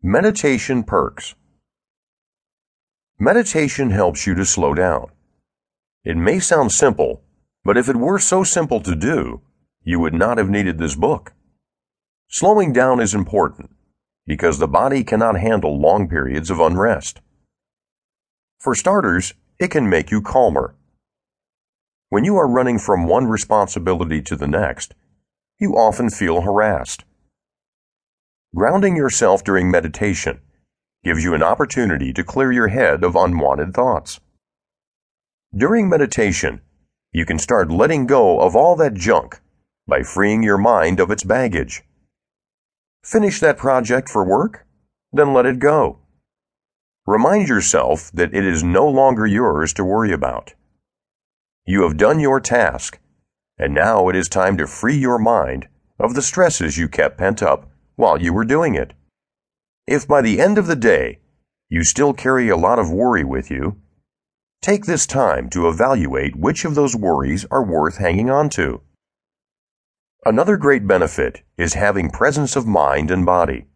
Meditation Perks Meditation helps you to slow down. It may sound simple, but if it were so simple to do, you would not have needed this book. Slowing down is important because the body cannot handle long periods of unrest. For starters, it can make you calmer. When you are running from one responsibility to the next, you often feel harassed. Grounding yourself during meditation gives you an opportunity to clear your head of unwanted thoughts. During meditation, you can start letting go of all that junk by freeing your mind of its baggage. Finish that project for work? Then let it go. Remind yourself that it is no longer yours to worry about. You have done your task, and now it is time to free your mind of the stresses you kept pent up while you were doing it. If by the end of the day you still carry a lot of worry with you, take this time to evaluate which of those worries are worth hanging on to. Another great benefit is having presence of mind and body.